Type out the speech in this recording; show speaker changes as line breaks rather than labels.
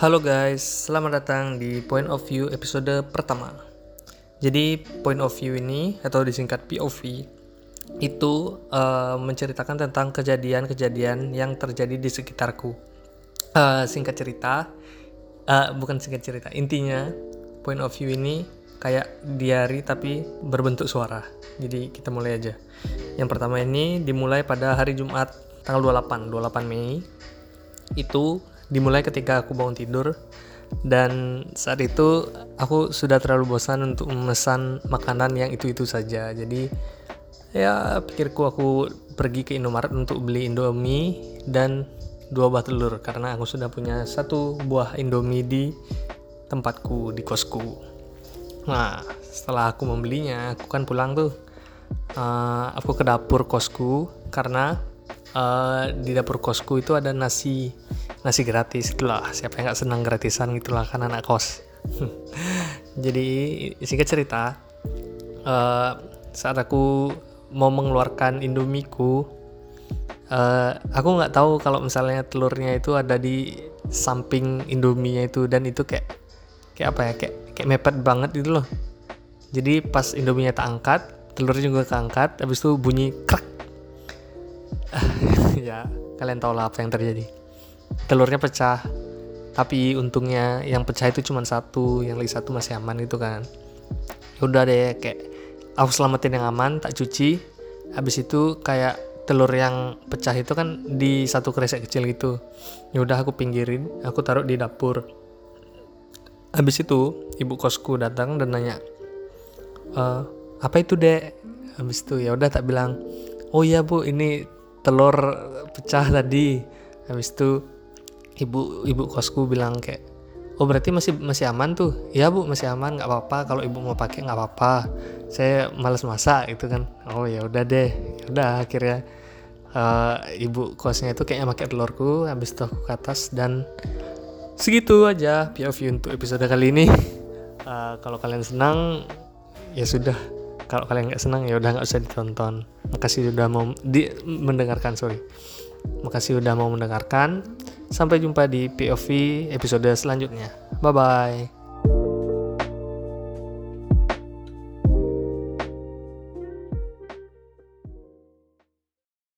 Halo guys, selamat datang di Point of View episode pertama. Jadi Point of View ini atau disingkat POV itu uh, menceritakan tentang kejadian-kejadian yang terjadi di sekitarku. Uh, singkat cerita, uh, bukan singkat cerita, intinya Point of View ini kayak diary tapi berbentuk suara. Jadi kita mulai aja. Yang pertama ini dimulai pada hari Jumat tanggal 28, 28 Mei. Itu dimulai ketika aku bangun tidur dan saat itu aku sudah terlalu bosan untuk memesan makanan yang itu-itu saja. Jadi ya pikirku aku pergi ke Indomaret untuk beli Indomie dan dua buah telur karena aku sudah punya satu buah Indomie di tempatku di kosku. Nah, setelah aku membelinya, aku kan pulang tuh. Uh, aku ke dapur kosku karena uh, di dapur kosku itu ada nasi nasi gratis itulah. Siapa yang nggak senang gratisan gitulah kan anak kos. Jadi singkat cerita uh, saat aku mau mengeluarkan indomiku uh, aku nggak tahu kalau misalnya telurnya itu ada di samping indominya itu dan itu kayak kayak apa ya kayak kayak mepet banget gitu loh. Jadi pas indominya tak angkat telurnya juga keangkat habis itu bunyi krak ya kalian tahu lah apa yang terjadi telurnya pecah. Tapi untungnya yang pecah itu cuma satu yang lagi satu masih aman gitu kan. Ya udah deh kayak aku selamatin yang aman tak cuci. Habis itu kayak telur yang pecah itu kan di satu kresek kecil gitu. Ya udah aku pinggirin aku taruh di dapur. Habis itu ibu kosku datang dan nanya e, apa itu dek? Habis itu ya udah tak bilang oh iya bu ini telur pecah tadi. Habis itu ibu ibu kosku bilang kayak oh berarti masih masih aman tuh? Ya bu masih aman nggak apa-apa. Kalau ibu mau pakai nggak apa-apa. Saya malas masak itu kan. Oh ya udah deh. Ya udah akhirnya uh, ibu kosnya itu kayaknya pakai telurku habis itu aku ke atas dan segitu aja POV untuk episode kali ini. Uh, kalau kalian senang ya sudah. Kalau kalian nggak senang ya udah nggak usah ditonton. Makasih sudah mau di mendengarkan sorry makasih sudah mau mendengarkan. Sampai jumpa di POV episode selanjutnya. Bye bye